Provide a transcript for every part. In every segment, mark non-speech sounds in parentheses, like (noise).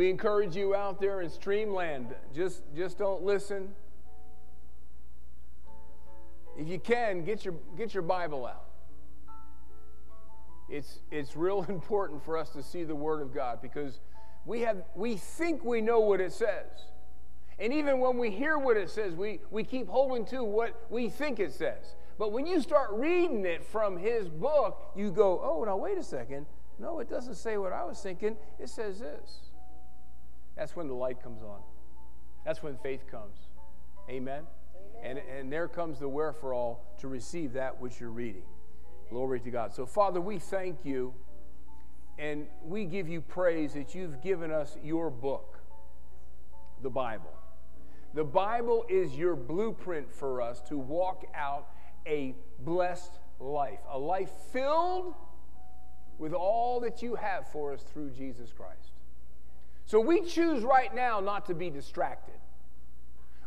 We encourage you out there in Streamland, just, just don't listen. If you can, get your, get your Bible out. It's, it's real (laughs) important for us to see the Word of God because we, have, we think we know what it says. And even when we hear what it says, we, we keep holding to what we think it says. But when you start reading it from his book, you go, oh, now wait a second. No, it doesn't say what I was thinking. It says this. That's when the light comes on. That's when faith comes. Amen? And, and there comes the wherefore all to receive that which you're reading. Glory to God. So, Father, we thank you and we give you praise that you've given us your book, the Bible. The Bible is your blueprint for us to walk out a blessed life, a life filled with all that you have for us through Jesus Christ. So we choose right now not to be distracted.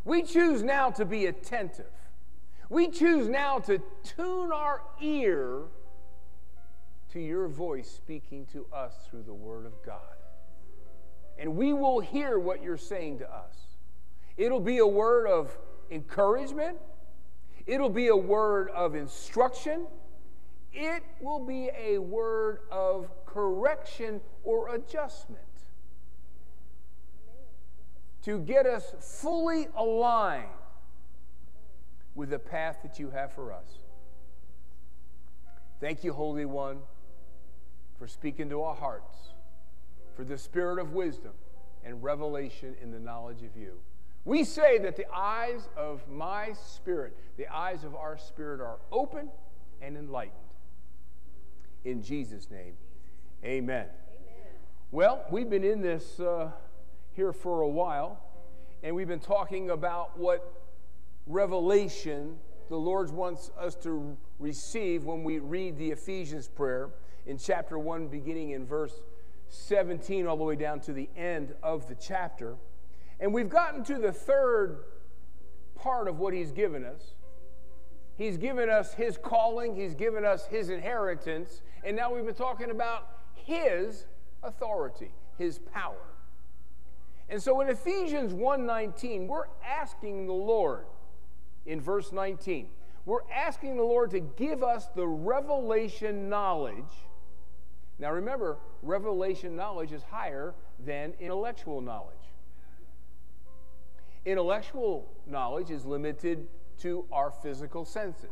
We choose now to be attentive. We choose now to tune our ear to your voice speaking to us through the Word of God. And we will hear what you're saying to us. It'll be a word of encouragement, It'll be a word of instruction. It will be a word of correction or adjustment to get us fully aligned with the path that you have for us. Thank you, Holy One, for speaking to our hearts, for the spirit of wisdom and revelation in the knowledge of you. We say that the eyes of my spirit, the eyes of our spirit are open and enlightened. In Jesus' name, amen. amen. Well, we've been in this uh, here for a while, and we've been talking about what revelation the Lord wants us to receive when we read the Ephesians prayer in chapter 1, beginning in verse 17, all the way down to the end of the chapter. And we've gotten to the third part of what he's given us. He's given us his calling, he's given us his inheritance, and now we've been talking about his authority, his power. And so in Ephesians 1:19, we're asking the Lord in verse 19. We're asking the Lord to give us the revelation knowledge. Now remember, revelation knowledge is higher than intellectual knowledge. Intellectual knowledge is limited to our physical senses,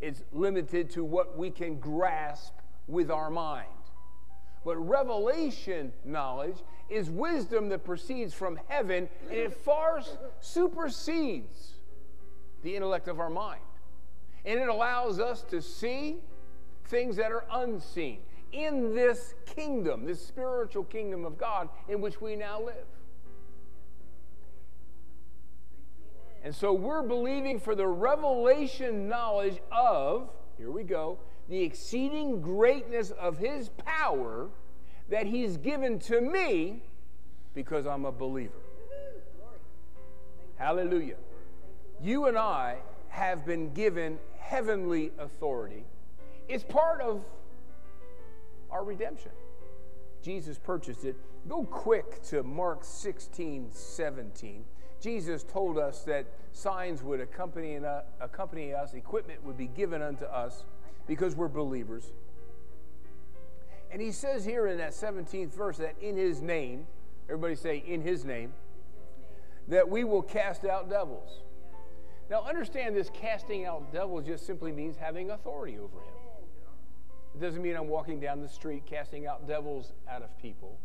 it's limited to what we can grasp with our mind. But revelation knowledge is wisdom that proceeds from heaven and it far supersedes the intellect of our mind. And it allows us to see things that are unseen in this kingdom, this spiritual kingdom of God in which we now live. And so we're believing for the revelation knowledge of, here we go, the exceeding greatness of his power that he's given to me because I'm a believer. Hallelujah. You and I have been given heavenly authority. It's part of our redemption. Jesus purchased it. Go quick to Mark 16, 17. Jesus told us that signs would accompany, uh, accompany us, equipment would be given unto us because we're believers. And he says here in that 17th verse that in his name, everybody say, in his name, that we will cast out devils. Now, understand this casting out devils just simply means having authority over him. It doesn't mean I'm walking down the street casting out devils out of people.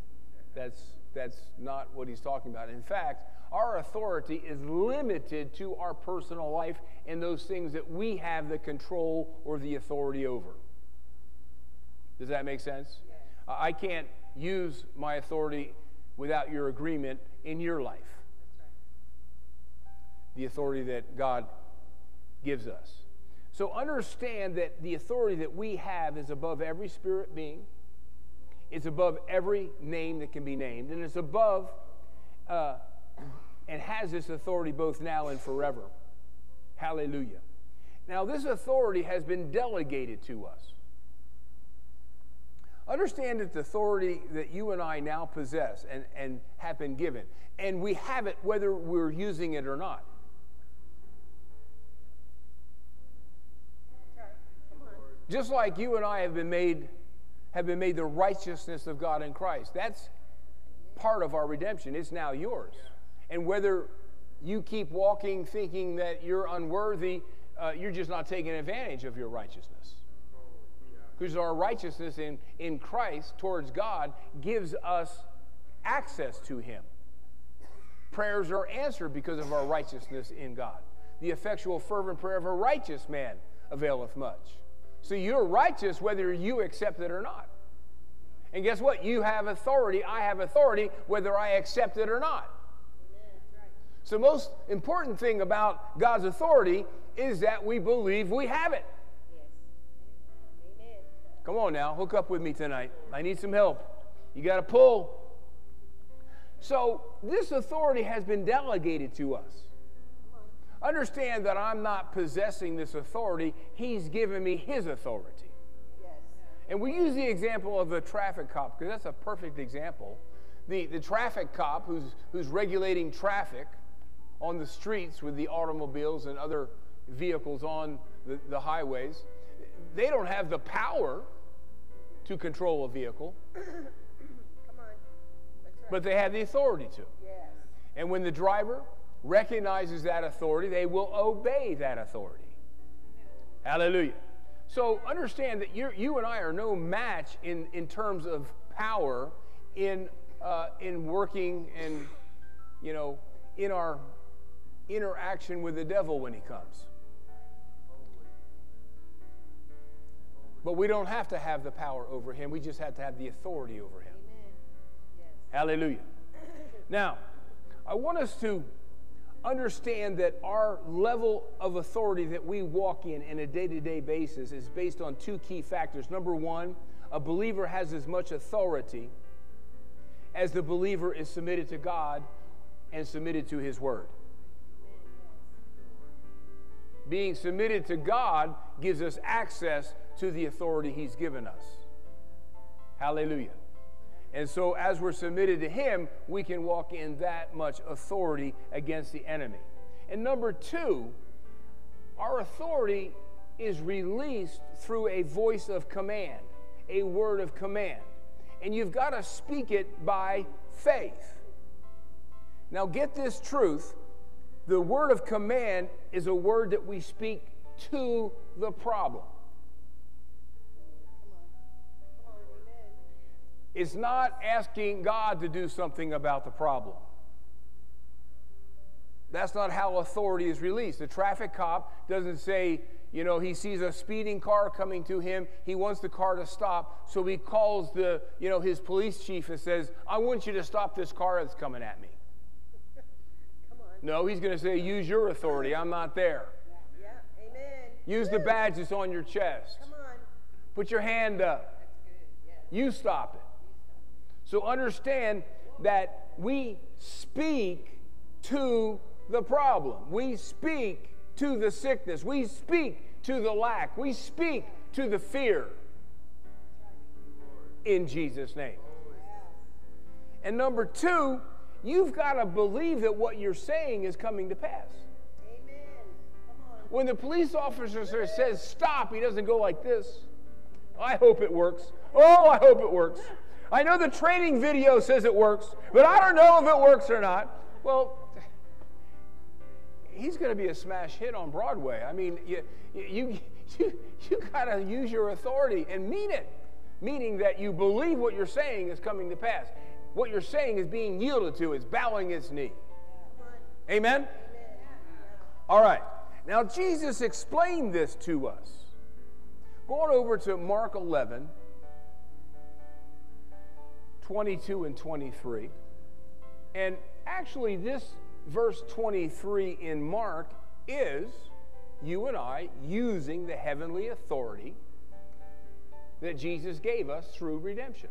That's, that's not what he's talking about. In fact, our authority is limited to our personal life and those things that we have the control or the authority over. Does that make sense? Uh, I can't use my authority without your agreement in your life. The authority that God gives us. So understand that the authority that we have is above every spirit being, it's above every name that can be named, and it's above uh, and has this authority both now and forever. Hallelujah. Now, this authority has been delegated to us. Understand that the authority that you and I now possess and, and have been given, and we have it whether we're using it or not. Just like you and I have been made have been made the righteousness of God in Christ. That's part of our redemption. It's now yours. And whether you keep walking thinking that you're unworthy, uh, you're just not taking advantage of your righteousness. Because our righteousness in, in Christ towards God gives us access to Him. Prayers are answered because of our righteousness in God. The effectual, fervent prayer of a righteous man availeth much. So you're righteous whether you accept it or not. And guess what? You have authority. I have authority whether I accept it or not. So, most important thing about God's authority is that we believe we have it. Come on now, hook up with me tonight. I need some help. You got to pull. So, this authority has been delegated to us. Understand that I'm not possessing this authority, He's given me His authority. Yes. And we use the example of the traffic cop because that's a perfect example. The, the traffic cop who's, who's regulating traffic on the streets with the automobiles and other vehicles on the, the highways, they don't have the power to control a vehicle. (coughs) Right. But they have the authority to. Yes. And when the driver recognizes that authority, they will obey that authority. Hallelujah. So understand that you you and I are no match in, in terms of power in, uh, in working and, you know, in our interaction with the devil when he comes. But we don't have to have the power over him. We just have to have the authority over him. Yes. Hallelujah. Now, I want us to understand that our level of authority that we walk in in a day to day basis is based on two key factors. Number one, a believer has as much authority as the believer is submitted to God and submitted to His Word. Being submitted to God gives us access to the authority He's given us. Hallelujah. And so, as we're submitted to Him, we can walk in that much authority against the enemy. And number two, our authority is released through a voice of command, a word of command. And you've got to speak it by faith. Now, get this truth the word of command is a word that we speak to the problem. It's not asking God to do something about the problem. That's not how authority is released. The traffic cop doesn't say, you know, he sees a speeding car coming to him. He wants the car to stop. So he calls the, you know, his police chief and says, I want you to stop this car that's coming at me. (laughs) No, he's going to say, use your authority. I'm not there. Yeah, yeah. Amen. Use the badge that's on your chest. Come on. Put your hand up. You stop it. So understand that we speak to the problem. We speak to the sickness. We speak to the lack. We speak to the fear. In Jesus' name. And number two, you've got to believe that what you're saying is coming to pass. Amen. When the police officer says stop, he doesn't go like this. I hope it works. Oh, I hope it works. I know the training video says it works, but I don't know if it works or not. Well, he's going to be a smash hit on Broadway. I mean, you, you, (laughs) you, you got to use your authority and mean it, meaning that you believe what you're saying is coming to pass. What you're saying is being yielded to, it's bowing its knee. Amen? All right. Now, Jesus explained this to us. Going over to Mark 11 22 and 23. And actually, this verse 23 in Mark is you and I using the heavenly authority that Jesus gave us through redemption.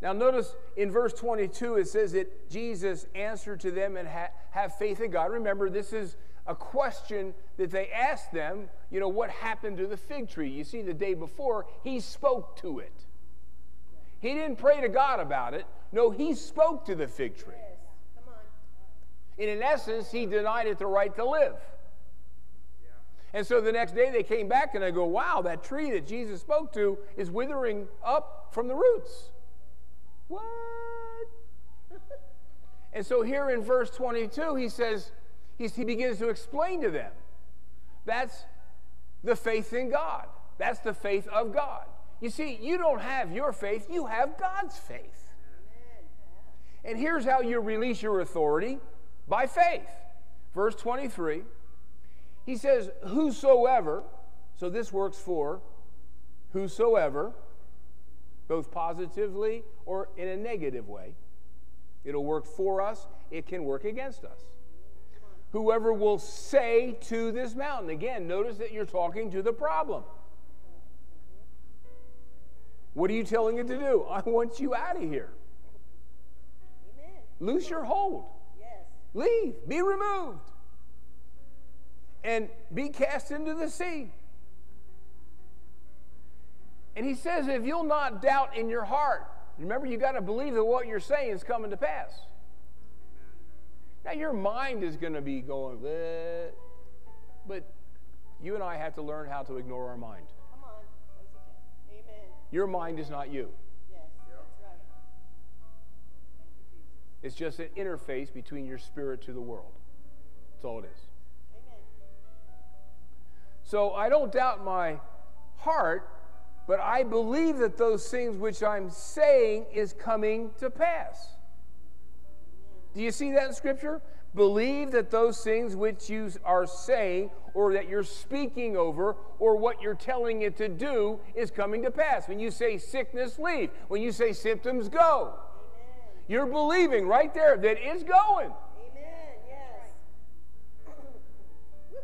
Now, notice in verse 22, it says that Jesus answered to them and ha- have faith in God. Remember, this is a question that they asked them, you know, what happened to the fig tree? You see, the day before, he spoke to it. He didn't pray to God about it. No, he spoke to the fig tree. And in essence, he denied it the right to live. And so the next day they came back and they go, wow, that tree that Jesus spoke to is withering up from the roots. What? (laughs) and so here in verse 22, he says, he begins to explain to them that's the faith in God. That's the faith of God. You see, you don't have your faith, you have God's faith. And here's how you release your authority by faith. Verse 23, he says, Whosoever, so this works for whosoever, both positively or in a negative way. It'll work for us, it can work against us. Whoever will say to this mountain, again, notice that you're talking to the problem. What are you telling it to do? I want you out of here. Amen. Loose your hold. Yes. Leave. Be removed. And be cast into the sea. And he says, if you'll not doubt in your heart, remember, you got to believe that what you're saying is coming to pass. Now, your mind is going to be going, Bleh. but you and I have to learn how to ignore our mind. Come on. Amen. Your mind is not you. Yes, that's right. It's just an interface between your spirit to the world. That's all it is. Amen. So I don't doubt my heart but I believe that those things which I'm saying is coming to pass. Do you see that in Scripture? Believe that those things which you are saying or that you're speaking over or what you're telling it to do is coming to pass. When you say sickness, leave. When you say symptoms, go. Amen. You're believing right there that it's going. Amen. Yes. (clears throat)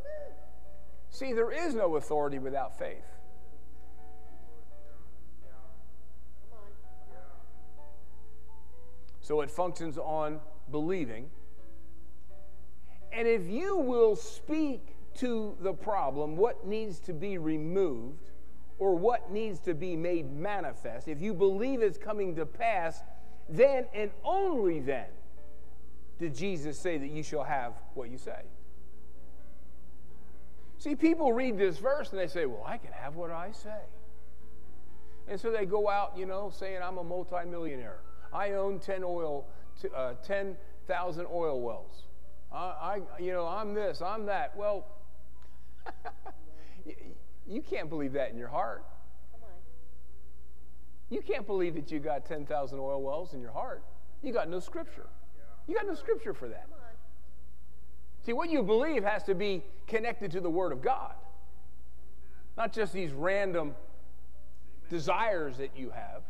See, there is no authority without faith. So it functions on believing. And if you will speak to the problem, what needs to be removed or what needs to be made manifest, if you believe it's coming to pass, then and only then did Jesus say that you shall have what you say. See, people read this verse and they say, Well, I can have what I say. And so they go out, you know, saying, I'm a multimillionaire. I own 10 oil, uh, 10,000 oil wells. I, I, you know, I'm this, I'm that. Well, (laughs) you can't believe that in your heart. You can't believe that you got 10,000 oil wells in your heart. You got no scripture. You got no scripture for that. See, what you believe has to be connected to the Word of God, not just these random desires that you have.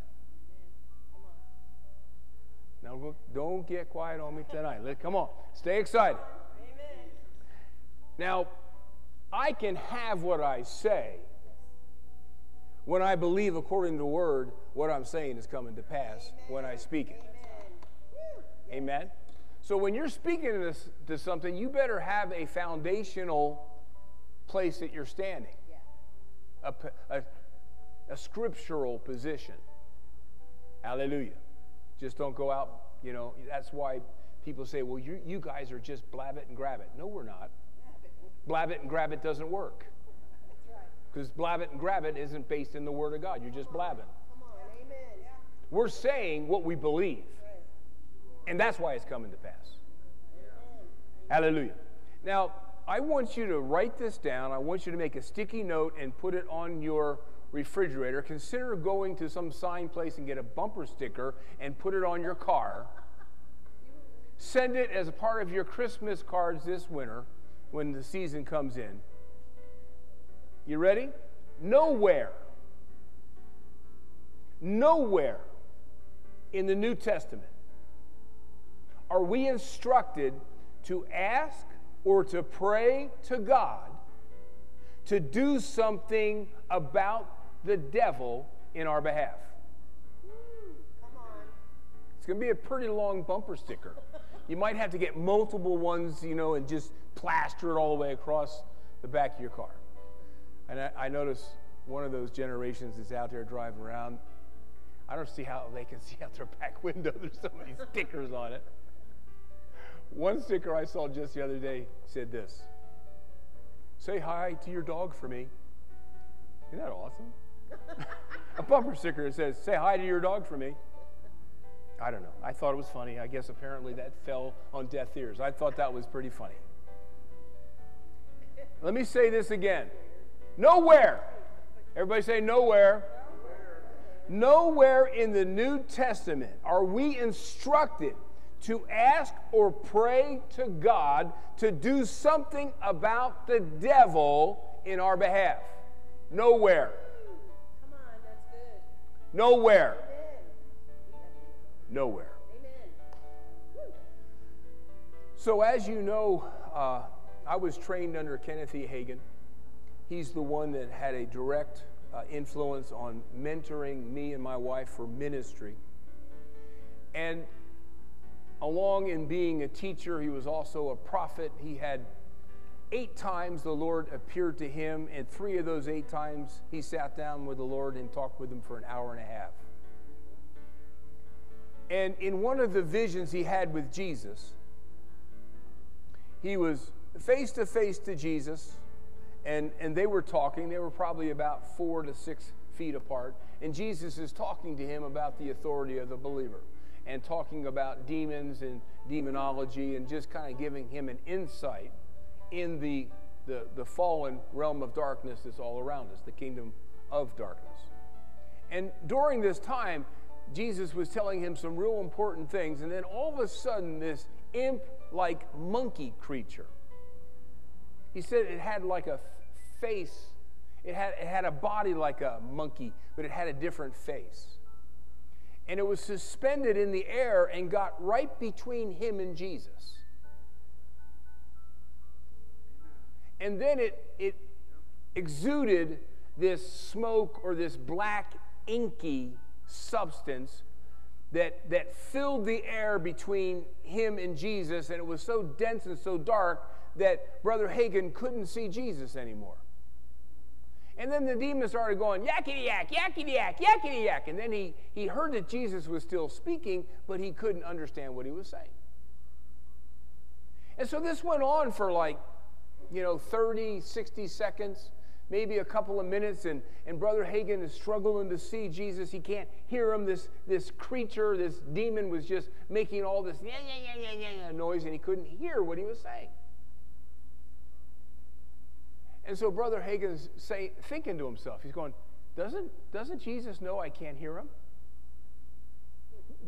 Now, don't get quiet on me tonight. Let, come on, stay excited. Amen. Now, I can have what I say when I believe, according to the word, what I'm saying is coming to pass Amen. when I speak it. Amen. Amen. So when you're speaking to, to something, you better have a foundational place that you're standing, Yeah. a, a, a scriptural position. Hallelujah. Just don't go out, you know. That's why people say, well, you, you guys are just blab it and grab it. No, we're not. Blab it and grab it doesn't work. Because blab it and grab it isn't based in the Word of God. You're just blabbing. We're saying what we believe. And that's why it's coming to pass. Hallelujah. Now, I want you to write this down. I want you to make a sticky note and put it on your refrigerator, consider going to some sign place and get a bumper sticker and put it on your car. Send it as a part of your Christmas cards this winter when the season comes in. You ready? Nowhere, Nowhere in the New Testament are we instructed to ask or to pray to God to do something about the devil in our behalf. It's going to be a pretty long bumper sticker. You might have to get multiple ones, you know, and just plaster it all the way across the back of your car. And I, I notice one of those generations is out there driving around. I don't see how they can (laughs) see out their back window. There's so many stickers on it. One sticker I saw just the other day said this Say hi to your dog for me. Isn't that awesome? A bumper sticker that says, Say hi to your dog for me. I don't know. I thought it was funny. I guess apparently that fell on deaf ears. I thought that was pretty funny. Let me say this again. Nowhere. Everybody say nowhere. Nowhere in the New Testament are we instructed to ask or pray to God to do something about the devil in our behalf. Nowhere. Nowhere. Nowhere. So, as you know, uh, I was trained under Kenneth E. Hagin. He's the one that had a direct uh, influence on mentoring me and my wife for ministry. And along in being a teacher, he was also a prophet. He had eight times the Lord appeared to him, and three of those eight times he sat down with the Lord and talked with him for an hour and a half. And in one of the visions he had with Jesus, he was face to face to Jesus, and, and they were talking. They were probably about four to six feet apart. And Jesus is talking to him about the authority of the believer and talking about demons and demonology and just kind of giving him an insight in the, the, the fallen realm of darkness that's all around us, the kingdom of darkness. And during this time, Jesus was telling him some real important things, and then all of a sudden, this imp like monkey creature. He said it had like a face, it had, it had a body like a monkey, but it had a different face. And it was suspended in the air and got right between him and Jesus. And then it, it exuded this smoke or this black inky substance that, that filled the air between him and Jesus, and it was so dense and so dark that Brother Hagin couldn't see Jesus anymore. And then the demon started going, yakety yak, yakety yak, yakety yak. And then he, he heard that Jesus was still speaking, but he couldn't understand what he was saying. And so this went on for like, you know, 30, 60 seconds, maybe a couple of minutes, and, and Brother Hagin is struggling to see Jesus. He can't hear him. This, this creature, this demon was just making all this yeah, yeah, yeah, yeah, yeah noise, and he couldn't hear what he was saying. And so Brother Hagin's say, thinking to himself, he's going, doesn't, doesn't Jesus know I can't hear him?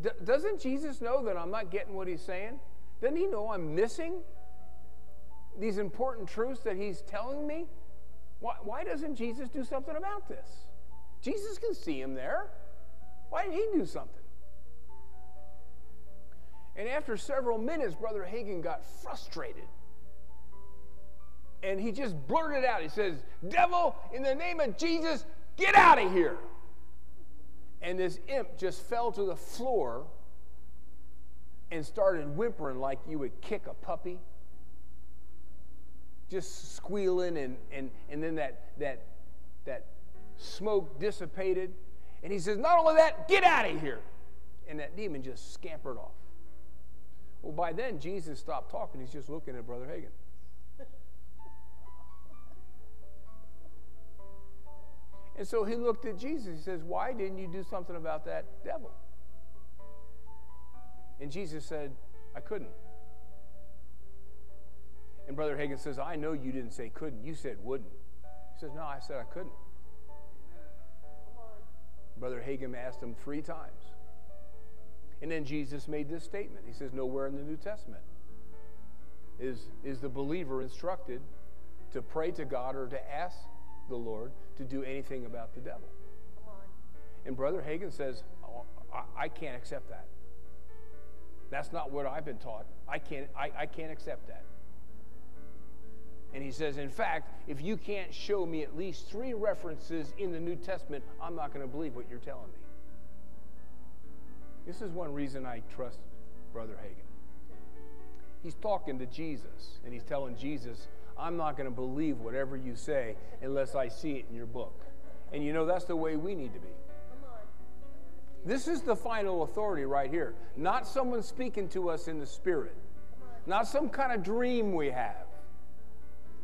D- doesn't Jesus know that I'm not getting what he's saying? Doesn't he know I'm missing these important truths that he's telling me? Why, why doesn't Jesus do something about this? Jesus can see him there. Why didn't he do something? And after several minutes, Brother Hagin got frustrated and he just blurted out. He says, Devil, in the name of Jesus, get out of here. And this imp just fell to the floor and started whimpering like you would kick a puppy. Just squealing, and, and, and then that, that, that smoke dissipated. And he says, Not only that, get out of here. And that demon just scampered off. Well, by then, Jesus stopped talking. He's just looking at Brother Hagin. (laughs) And so he looked at Jesus. He says, Why didn't you do something about that devil? And Jesus said, I couldn't. And Brother Hagin says, I know you didn't say couldn't. You said wouldn't. He says, No, I said I couldn't. Brother Hagin asked him three times. And then Jesus made this statement. He says, Nowhere in the New Testament is, is the believer instructed to pray to God or to ask the Lord to do anything about the devil. And Brother Hagin says, oh, I, I can't accept that. That's not what I've been taught. I can't, I, I can't accept that. And he says, in fact, if you can't show me at least three references in the New Testament, I'm not going to believe what you're telling me. This is one reason I trust Brother Hagin. He's talking to Jesus, and he's telling Jesus, I'm not going to believe whatever you say unless I see it in your book. And you know, that's the way we need to be. This is the final authority right here. Not someone speaking to us in the spirit, not some kind of dream we have,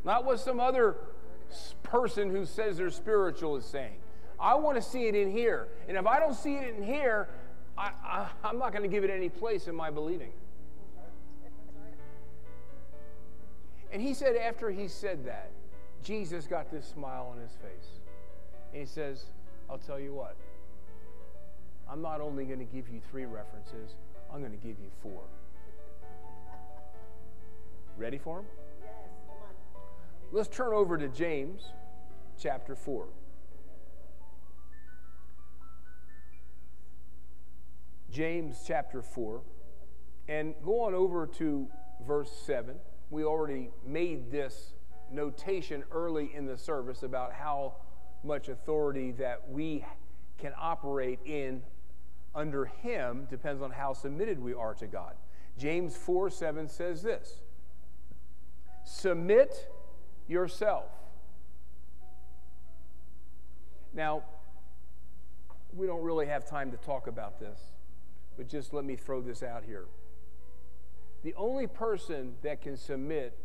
not what some other person who says they're spiritual is saying. I want to see it in here. And if I don't see it in here, I, am not going to give it any place in my believing. And he said, after he said that, Jesus got this smile on his face. And he says, I'll tell you what, I'm not only going to give you three references, I'm going to give you four. Ready for him? Let's turn over to James chapter 4. James chapter 4. And go on over to verse 7. We already made this notation early in the service about how much authority that we can operate in under Him depends on how submitted we are to God. James 4 7 says this Submit yourself. Now, we don't really have time to talk about this, but just let me throw this out here. The only person that can submit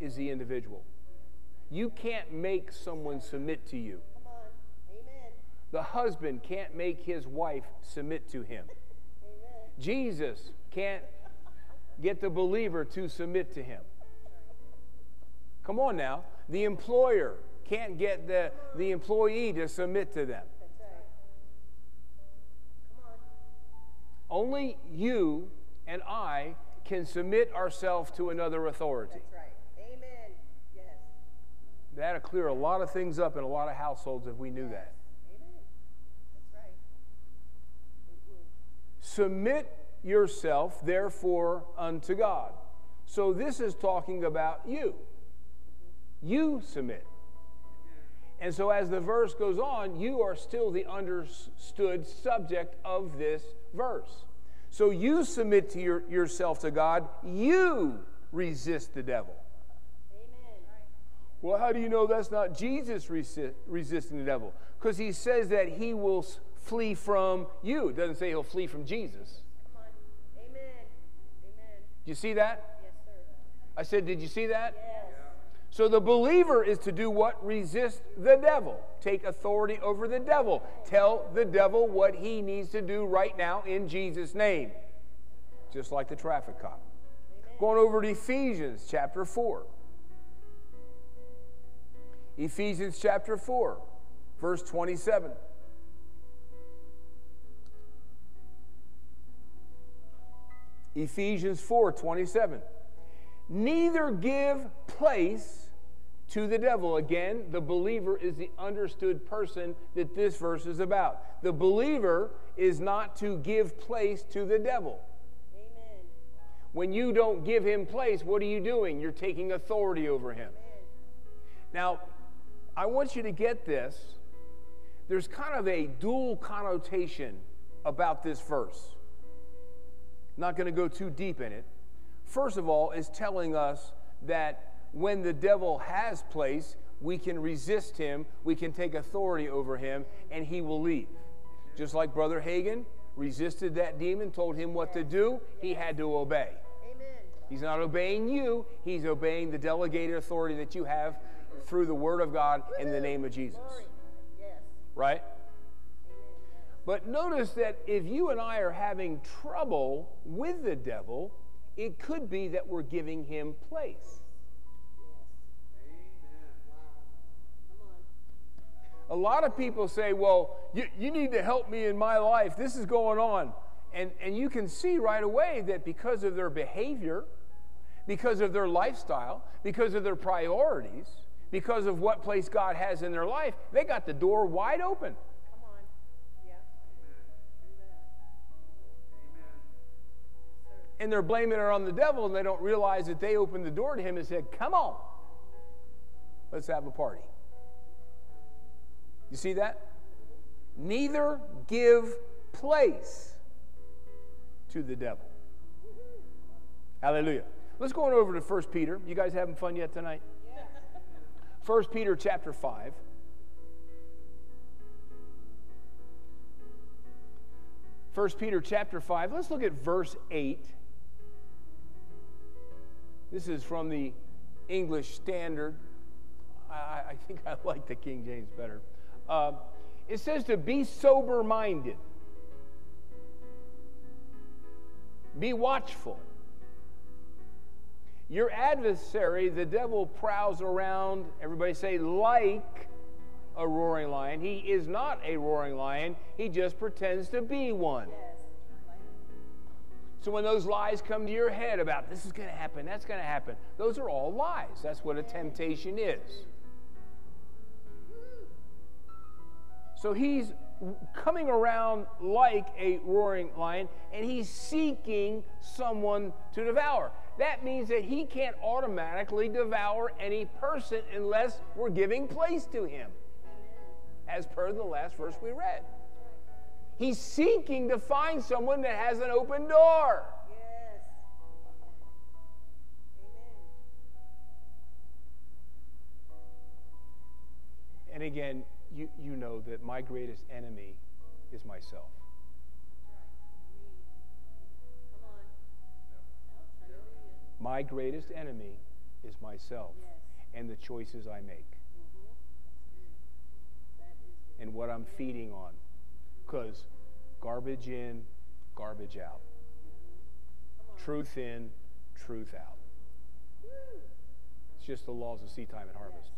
is the individual. You can't make someone submit to you. Come on. Amen. The husband can't make his wife submit to him. Amen. Jesus can't get the believer to submit to him. Come on now. The employer can't get the, the employee to submit to them. That's right. Come on. Only you and I can submit ourselves to another authority. That's right. Amen. Yes. That'll clear a lot of things up in a lot of households if we knew that. Amen. That's right. Mm-mm. Submit yourself, therefore, unto God. So this is talking about you. You submit. And so, as the verse goes on, you are still the understood subject of this verse. So, you submit to your, yourself to God, you resist the devil. Amen. Well, how do you know that's not Jesus resi- resisting the devil? Because he says that he will s- flee from you. It doesn't say he'll flee from Jesus. Come on. Amen. Amen. Do you see that? Yes, sir. I said, did you see that? Yes. So the believer is to do what? Resist the devil. Take authority over the devil. Tell the devil what he needs to do right now in Jesus' name. Just like the traffic cop. Going over to Ephesians chapter 4. Ephesians chapter 4, verse 27. Ephesians 4 27. Neither give place to the devil. Again, the believer is the understood person that this verse is about. The believer is not to give place to the devil. Amen. When you don't give him place, what are you doing? You're taking authority over him. Amen. Now, I want you to get this. There's kind of a dual connotation about this verse. Not going to go too deep in it. First of all, is telling us that when the devil has place, we can resist him, we can take authority over him, and he will leave. Just like Brother Hagin resisted that demon, told him what to do, he had to obey. Amen. He's not obeying you, he's obeying the delegated authority that you have through the Word of God in the name of Jesus. Right? But notice that if you and I are having trouble with the devil, it could be that we're giving him place. a lot of people say, Well, you, you need to help me in my life. This is going on. And, and you can see right away that because of their behavior, because of their lifestyle, because of their priorities, because of what place God has in their life, they got the door wide open. Come on. Yeah. Amen. And they're blaming it on the devil, and they don't realize that they opened the door to him and said, Come on, let's have a party. You see that? Neither give place to the devil. Hallelujah. Let's go on over to 1 Peter. You guys having fun yet tonight? 1 Peter chapter 5. First Peter chapter 5. Let's look at verse 8. This is from the English Standard. I, I think I like the King James better. Uh, it says to be sober minded, be watchful. Your adversary, the devil, prowls around, everybody say, like a roaring lion. He is not a roaring lion, he just pretends to be one. So when those lies come to your head about this is going to happen, that's going to happen, those are all lies. That's what a temptation is. So he's coming around like a roaring lion and he's seeking someone to devour. That means that he can't automatically devour any person unless we're giving place to him, as per the last verse we read. He's seeking to find someone that has an open door. Yes. Amen. And again, you, you know that my greatest enemy is myself. Come on. Hallelujah. My greatest enemy is myself Yes. and the choices I make good. and what I'm feeding on. Because garbage in, garbage out. Truth in, truth out. It's just the laws of seed time and harvest.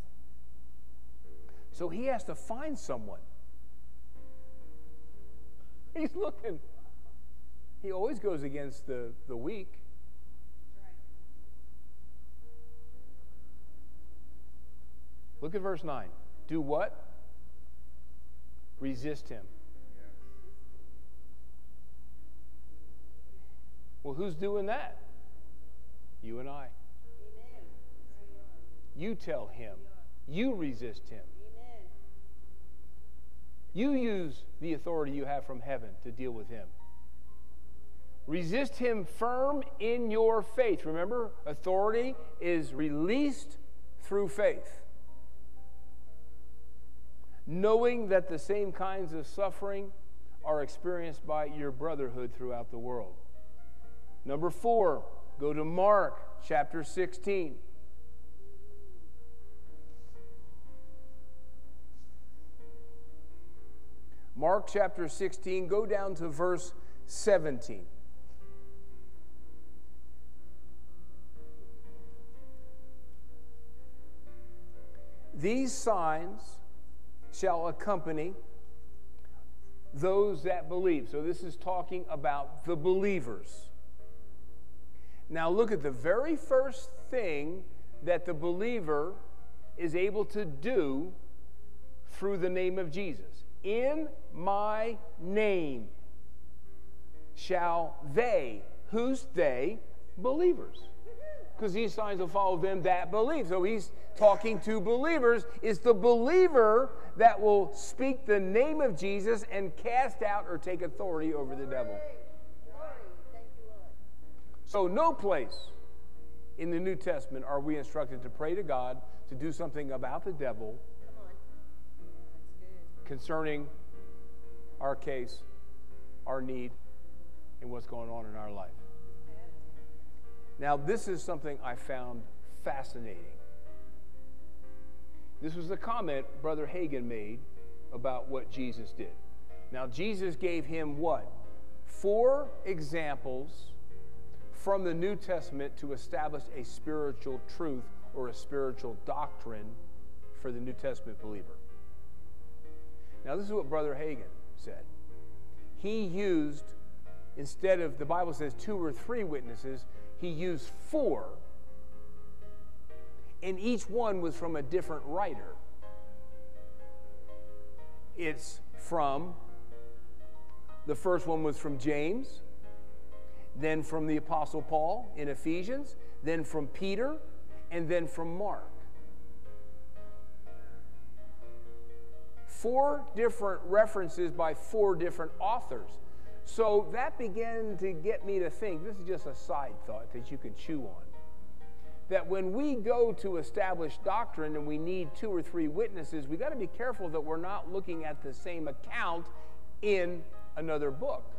So he has to find someone. He's looking. He always goes against the, the weak. Look at verse 9. Do what? Resist him. Well, who's doing that? You and I. You tell him. You resist him. You use the authority you have from heaven to deal with him. Resist him firm in your faith. Remember, authority is released through faith. Knowing that the same kinds of suffering are experienced by your brotherhood throughout the world. Number four, go to Mark chapter 16. Mark chapter 16, go down to verse 17. These signs shall accompany those that believe. So this is talking about the believers. Now look at the very first thing that the believer is able to do through the name of Jesus. In my name shall they, who's they? Believers. Because these signs will follow them that believe. So he's talking to believers. It's the believer that will speak the name of Jesus and cast out or take authority over the devil. Glory. Thank you, Lord. So, no place in the New Testament are we instructed to pray to God to do something about the devil Come on. That's good. concerning our case, our need, and what's going on in our life. Now, this is something I found fascinating. This was the comment Brother Hagin made about what Jesus did. Now, Jesus gave him what? Four examples from the New Testament to establish a spiritual truth or a spiritual doctrine for the New Testament believer. Now, this is what Brother Hagin said. He used, instead of, the Bible says two or three witnesses, he used four, and each one was from a different writer. It's from, the first one was from James, then from the Apostle Paul in Ephesians, then from Peter, and then from Mark. Four different references by four different authors. So that began to get me to think this is just a side thought that you can chew on. That when we go to establish doctrine and we need two or three witnesses, we got to be careful that we're not looking at the same account in another book.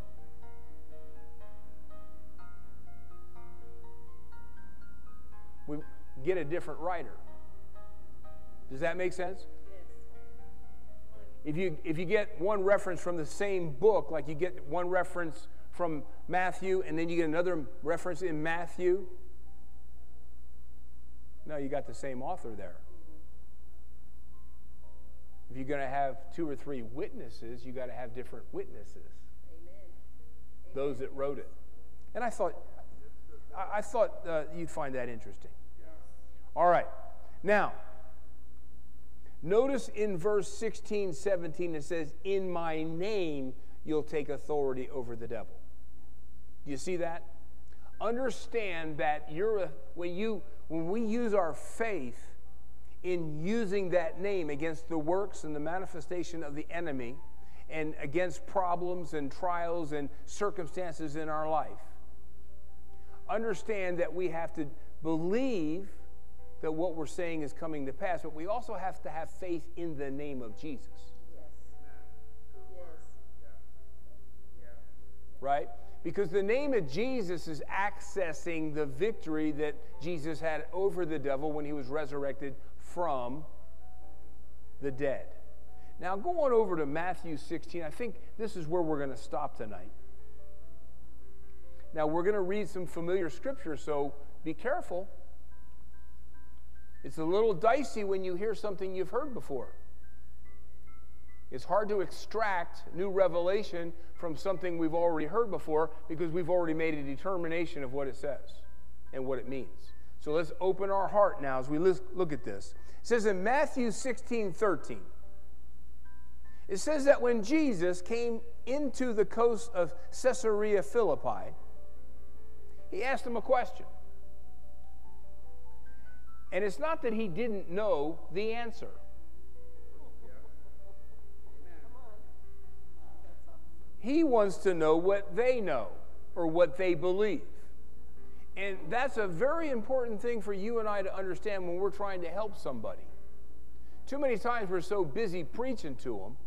We get a different writer. Does that make sense? If you, if you get one reference from the same book, like you get one reference from Matthew and then you get another reference in Matthew, no, you got the same author there. If you're going to have two or three witnesses, you got to have different witnesses. Amen. Those that wrote it. And I thought, I, I thought uh, you'd find that interesting. All right. Now, notice in verse 16, 17, it says, In my name you'll take authority over the devil. Do you see that? Understand that you're a, when you when we use our faith in using that name against the works and the manifestation of the enemy and against problems and trials and circumstances in our life, understand that we have to believe that what we're saying is coming to pass, but we also have to have faith in the name of Jesus. Right? Because the name of Jesus is accessing the victory that Jesus had over the devil when he was resurrected from the dead. Now, go on over to Matthew 16. I think this is where we're going to stop tonight. Now, we're going to read some familiar scripture, so be careful. It's a little dicey when you hear something you've heard before. It's hard to extract new revelation from something we've already heard before because we've already made a determination of what it says and what it means. So let's open our heart now as we look at this. It says in Matthew 16 13, it says that when Jesus came into the coast of Caesarea Philippi, he asked him a question. And it's not that he didn't know the answer. He wants to know what they know or what they believe. And that's a very important thing for you and I to understand when we're trying to help somebody. Too many times we're so busy preaching to them,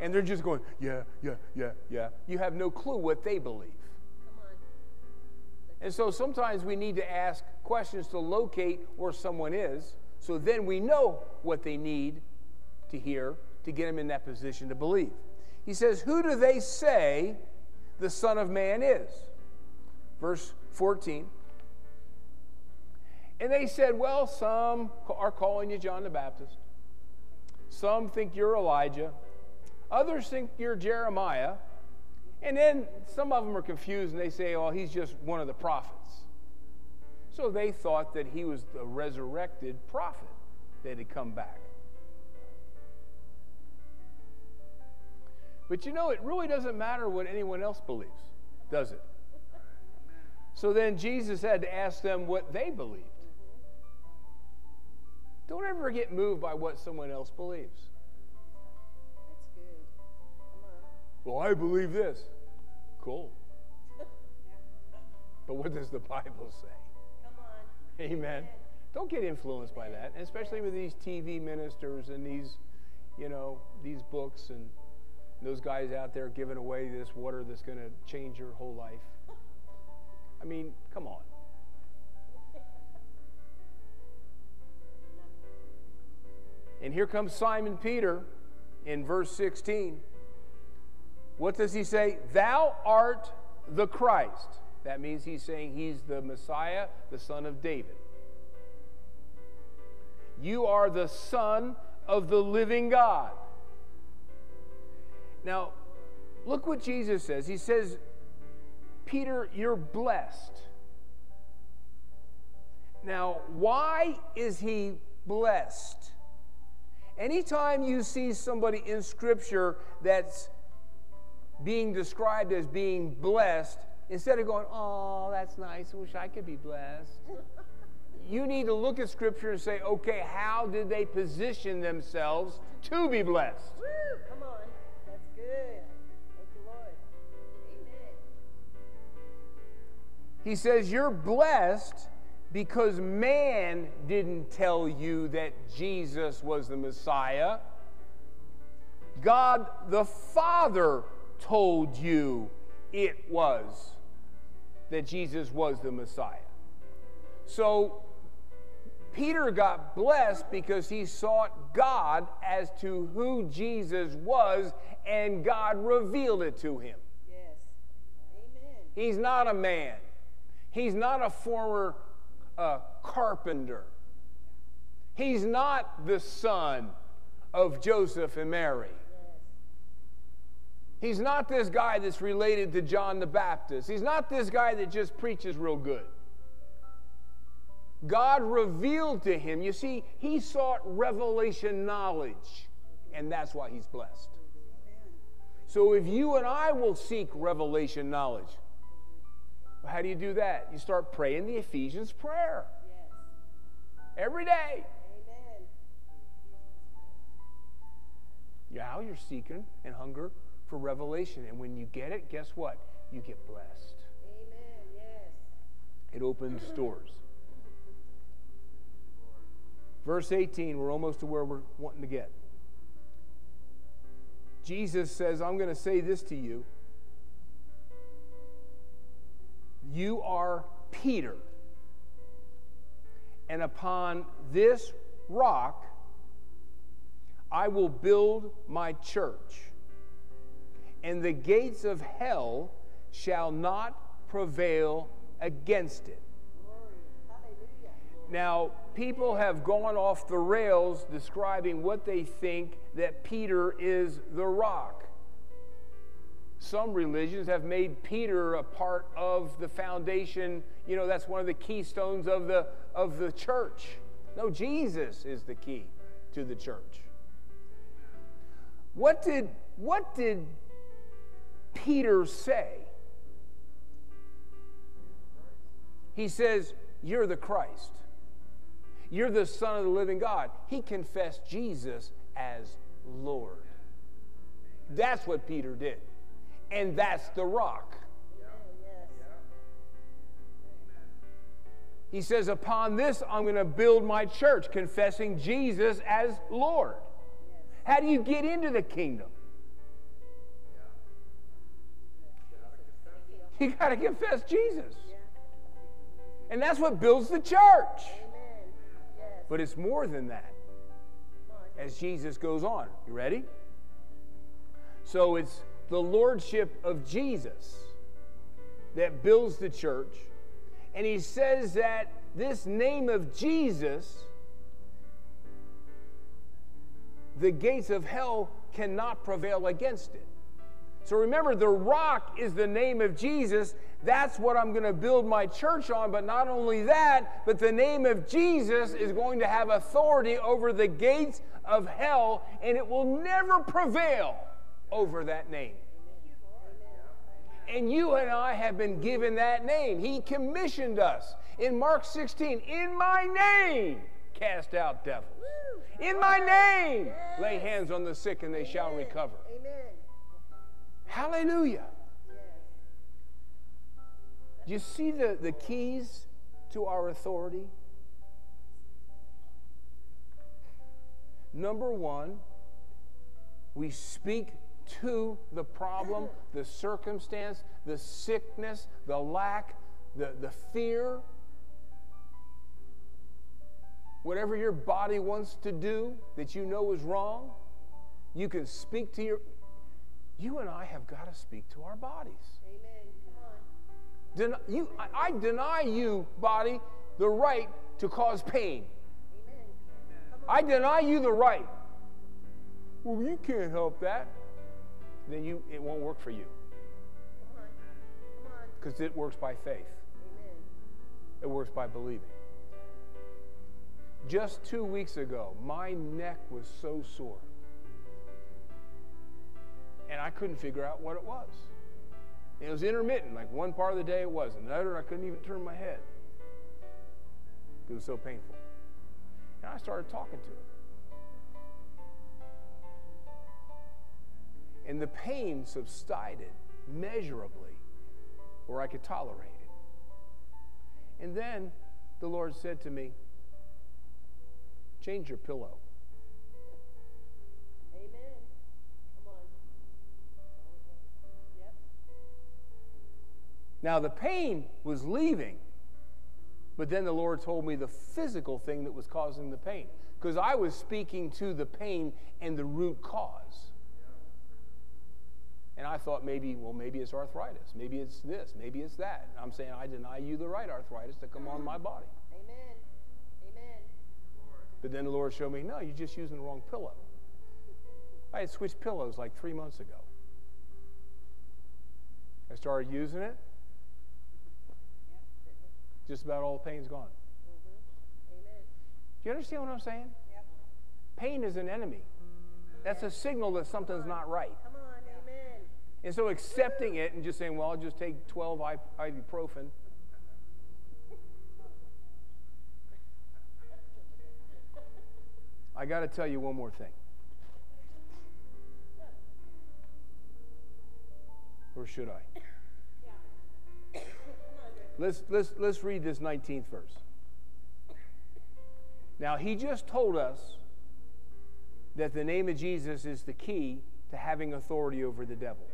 and they're just going, yeah, yeah, yeah, yeah. You have no clue what they believe. And so sometimes we need to ask questions to locate where someone is, so then we know what they need to hear to get them in that position to believe. He says, Who do they say the Son of Man is? Verse 14. And they said, Well, some are calling you John the Baptist. Some think you're Elijah. Others think you're Jeremiah. And then some of them are confused and they say, Oh, he's just one of the prophets. So they thought that he was the resurrected prophet that had come back. But you know, it really doesn't matter what anyone else believes, does it? So then Jesus had to ask them what they believed. Don't ever get moved by what someone else believes. Well, I believe this. Cool. But what does the Bible say? Come on. Amen. Don't get influenced by that, especially with these TV ministers and these, you know, these books and those guys out there giving away this water that's going to change your whole life. I mean, come on. And here comes Simon Peter in verse 16. What does he say? Thou art the Christ. That means he's saying he's the Messiah, the son of David. You are the son of the living God. Now, look what Jesus says. He says, Peter, you're blessed. Now, why is he blessed? Anytime you see somebody in Scripture that's being described as being blessed, instead of going, oh, that's nice, I wish I could be blessed, you need to look at Scripture and say, okay, how did they position themselves to be blessed? Woo! Come on. That's good. Thank you, Lord. Amen. He says, You're blessed because man didn't tell you that Jesus was the Messiah. God the Father told you it was that Jesus was the Messiah. So Peter got blessed because he sought God as to who Jesus was, and God revealed it to him. Yes. Amen. He's not a man, he's not a former uh, carpenter, he's not the son of Joseph and Mary. He's not this guy that's related to John the Baptist. He's not this guy that just preaches real good. God revealed to him. You see, he sought revelation knowledge, and that's why he's blessed. So if you and I will seek revelation knowledge, how do you do that? You start praying the Ephesians prayer Yes. every day. Amen. Now you're seeking and hunger for revelation. And when you get it, guess what? You get blessed. Amen. Yes. It opens doors. Verse 18, we're almost to where we're wanting to get. Jesus says, I'm going to say this to you. You are Peter. And upon this rock, I will build my church, and the gates of hell shall not prevail against it. Now, people have gone off the rails describing what they think that Peter is the rock. Some religions have made Peter a part of the foundation. You know, that's one of the keystones of the, of the church. No, Jesus is the key to the church. What did, what did Peter say? He says, You're the Christ. You're the Son of the living God. He confessed Jesus as Lord. That's what Peter did. And that's the rock. He says, Upon this I'm going to build my church, confessing Jesus as Lord. How do you get into the kingdom? (laughs) You got to confess Jesus. And that's what builds the church. But it's more than that as Jesus goes on. You ready? So it's the lordship of Jesus that builds the church. And he says that this name of Jesus, the gates of hell cannot prevail against it. So remember, the rock is the name of Jesus. That's what I'm going to build my church on. But not only that, but the name of Jesus is going to have authority over the gates of hell, and it will never prevail over that name. And you and I have been given that name. He commissioned us in Mark 16 in my name, cast out devils. In my name, lay hands on the sick and they shall recover. Amen. Hallelujah. Do you see the, the keys to our authority? Number one, we speak to the problem, the circumstance, the sickness, the lack, the, the fear. Whatever your body wants to do that you know is wrong, you can speak to your. You and I have got to speak to our bodies. Amen. Come on. Den- you, I, I deny you, body, the right to cause pain. Amen. I deny you the right. Well, you can't help that. Then you, it won't work for you Come on. Come on. because it works by faith. Amen. It works by believing. Just two weeks ago, my neck was so sore. I couldn't figure out what it was. It was intermittent. Like one part of the day it wasn't. Another, I couldn't even turn my head. It was so painful. And I started talking to it. And the pain subsided measurably where I could tolerate it. And then the Lord said to me, Change your pillow. Now, the pain was leaving, but then the Lord told me the physical thing that was causing the pain. Because I was speaking to the pain and the root cause. And I thought maybe, well, maybe it's arthritis. Maybe it's this. Maybe it's that. And I'm saying, I deny you the right arthritis to come on my body. Amen. Amen. But then the Lord showed me, no, you're just using the wrong pillow. I had switched pillows like three months ago. I started using it. Just about all the pain's gone. Mm-hmm. Amen. Do you understand what I'm saying? Yep. Pain is an enemy. That's a signal that something's not right. Come on. Amen. And so accepting it and just saying, well, I'll just take 12 ibuprofen. I got to tell you one more thing. Or should I? Let's, let's, let's read this 19th verse. Now, he just told us that the name of Jesus is the key to having authority over the devil.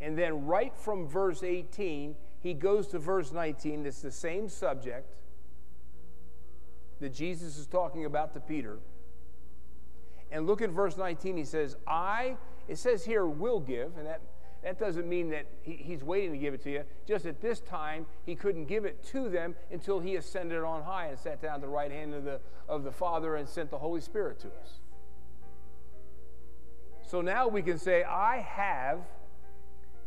And then, right from verse 18, he goes to verse 19. It's the same subject that Jesus is talking about to Peter. And look at verse 19. He says, I, it says here, will give. And that, that doesn't mean that he, he's waiting to give it to you. Just at this time, he couldn't give it to them until he ascended on high and sat down at the right hand of the, of the Father and sent the Holy Spirit to us. So now we can say, I have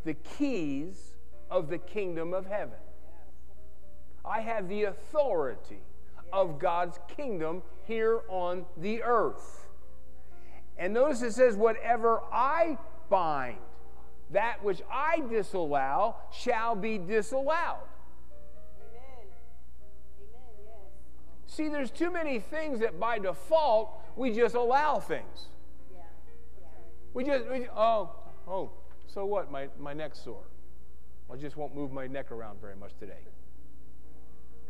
the keys of the kingdom of heaven. I have the authority of God's kingdom here on the earth. And notice it says, whatever I bind, that which I disallow shall be disallowed. Amen. Amen. Yes. See, there's too many things that by default we just allow things. Yeah. Yeah. We just, we, oh, oh, so what? My, my neck's sore. I just won't move my neck around very much today.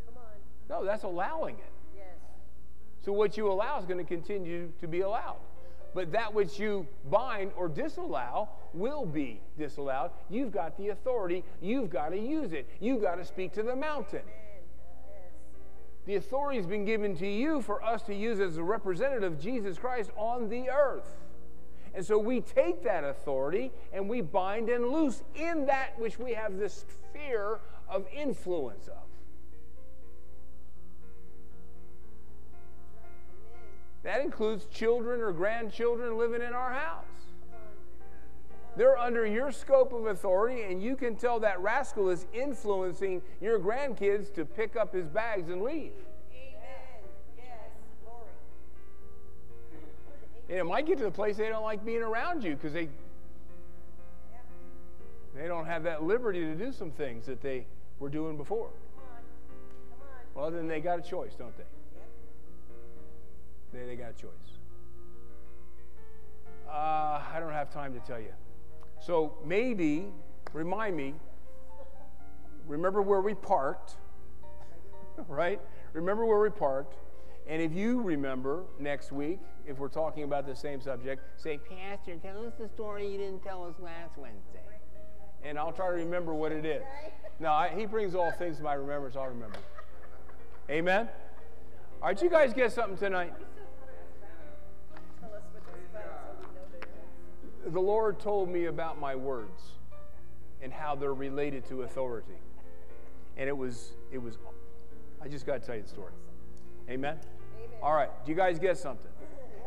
Come on. No, that's allowing it. Yes. So what you allow is going to continue to be allowed. But that which you bind or disallow will be disallowed. You've got the authority. You've got to use it. You've got to speak to the mountain. The authority has been given to you for us to use as a representative of Jesus Christ on the earth. And so we take that authority and we bind and loose in that which we have this sphere of influence of. That includes children or grandchildren living in our house. They're under your scope of authority, and you can tell that rascal is influencing your grandkids to pick up his bags and leave. Amen. Yes. Glory. And it might get to the place they don't like being around you because they, they don't have that liberty to do some things that they were doing before. Come on. Come on. Well, then they got a choice, don't they? They, they got a choice. Uh, I don't have time to tell you. So maybe, remind me, remember where we parked, (laughs) right? Remember where we parked. And if you remember next week, if we're talking about the same subject, say, Pastor, tell us the story you didn't tell us last Wednesday. And I'll try to remember what it is. No, I, he brings all things to my remembrance, I'll remember. Amen? All right, you guys get something tonight. The Lord told me about my words and how they're related to authority. And it was, it was, I just got to tell you the story. Amen? Amen. All right, do you guys get something?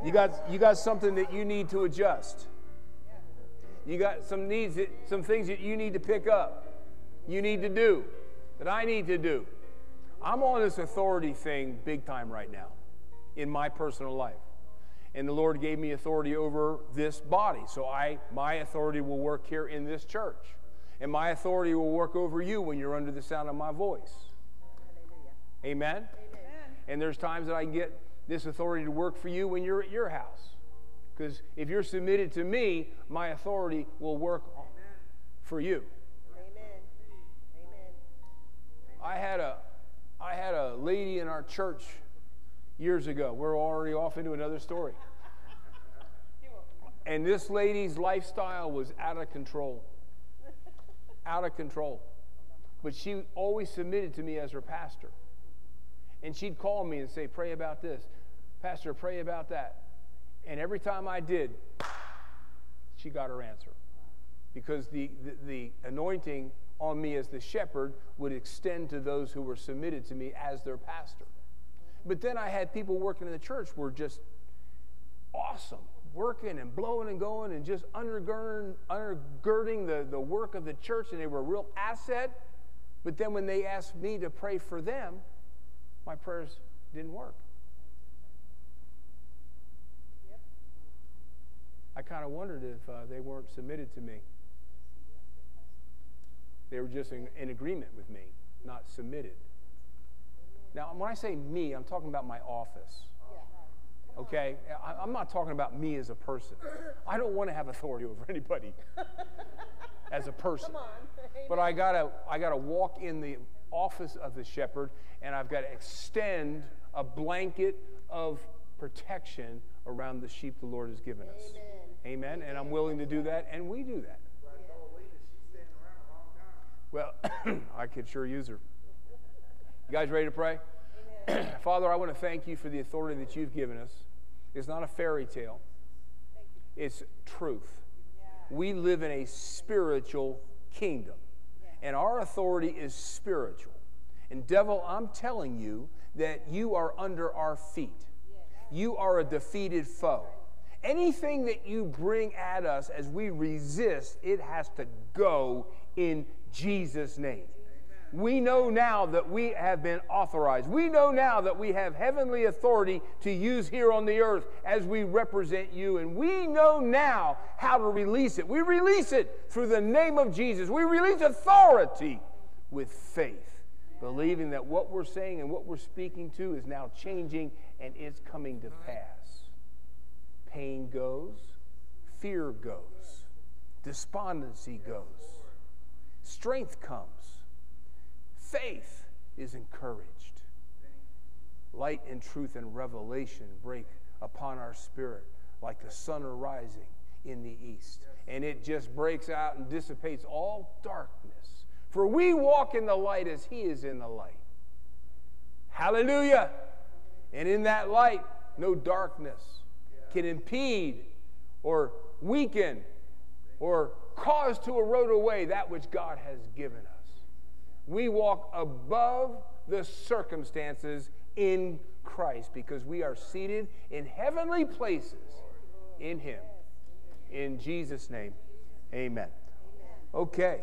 You got, you got something that you need to adjust. You got some needs, that, some things that you need to pick up. You need to do, that I need to do. I'm on this authority thing big time right now in my personal life. And the Lord gave me authority over this body. So I my authority will work here in this church. And my authority will work over you when you're under the sound of my voice. Hallelujah. Amen? Amen. And there's times that I can get this authority to work for you when you're at your house. Because if you're submitted to me, my authority will work for you. Amen. Amen. I had a I had a lady in our church years ago. We're already off into another story. And this lady's lifestyle was out of control. Out of control. But she always submitted to me as her pastor. And she'd call me and say, Pray about this. Pastor, pray about that. And every time I did, she got her answer. Because the, the, the anointing on me as the shepherd would extend to those who were submitted to me as their pastor. But then I had people working in the church were just awesome, working and blowing and going and just undergirding, undergirding the, the work of the church, and they were a real asset. But then when they asked me to pray for them, my prayers didn't work. I kind of wondered if uh, they weren't submitted to me. They were just in, in agreement with me, not submitted. Now, when I say me, I'm talking about my office. Okay? I, I'm not talking about me as a person. (laughs) I don't want to have authority over anybody (laughs) as a person. Come on. (laughs) But I gotta, I gotta walk in the office of the shepherd, and I've got to extend a blanket of protection around the sheep the Lord has given us. Amen. Amen. And I'm willing to do that, and we do that. Well, (clears throat) I could sure use her. You guys ready to pray? (clears throat) Father, I want to thank you for the authority that you've given us. It's not a fairy tale, it's truth. Yeah. We live in a spiritual kingdom, and our authority is spiritual. And, devil, I'm telling you that you are under our feet. You are a defeated foe. Anything that you bring at us as we resist, it has to go in Jesus' name. We know now that we have been authorized. We know now that we have heavenly authority to use here on the earth as we represent you. And we know now how to release it. We release it through the name of Jesus. We release authority with faith, believing that what we're saying and what we're speaking to is now changing and it's coming to pass. Pain goes, fear goes, despondency goes, strength comes faith is encouraged. Light and truth and revelation break upon our spirit like the sun arising in the east. And it just breaks out and dissipates all darkness. For we walk in the light as he is in the light. Hallelujah. And in that light, no darkness can impede or weaken or cause to erode away that which God has given us. We walk above the circumstances in Christ because we are seated in heavenly places in Him. In Jesus' name, amen. Okay.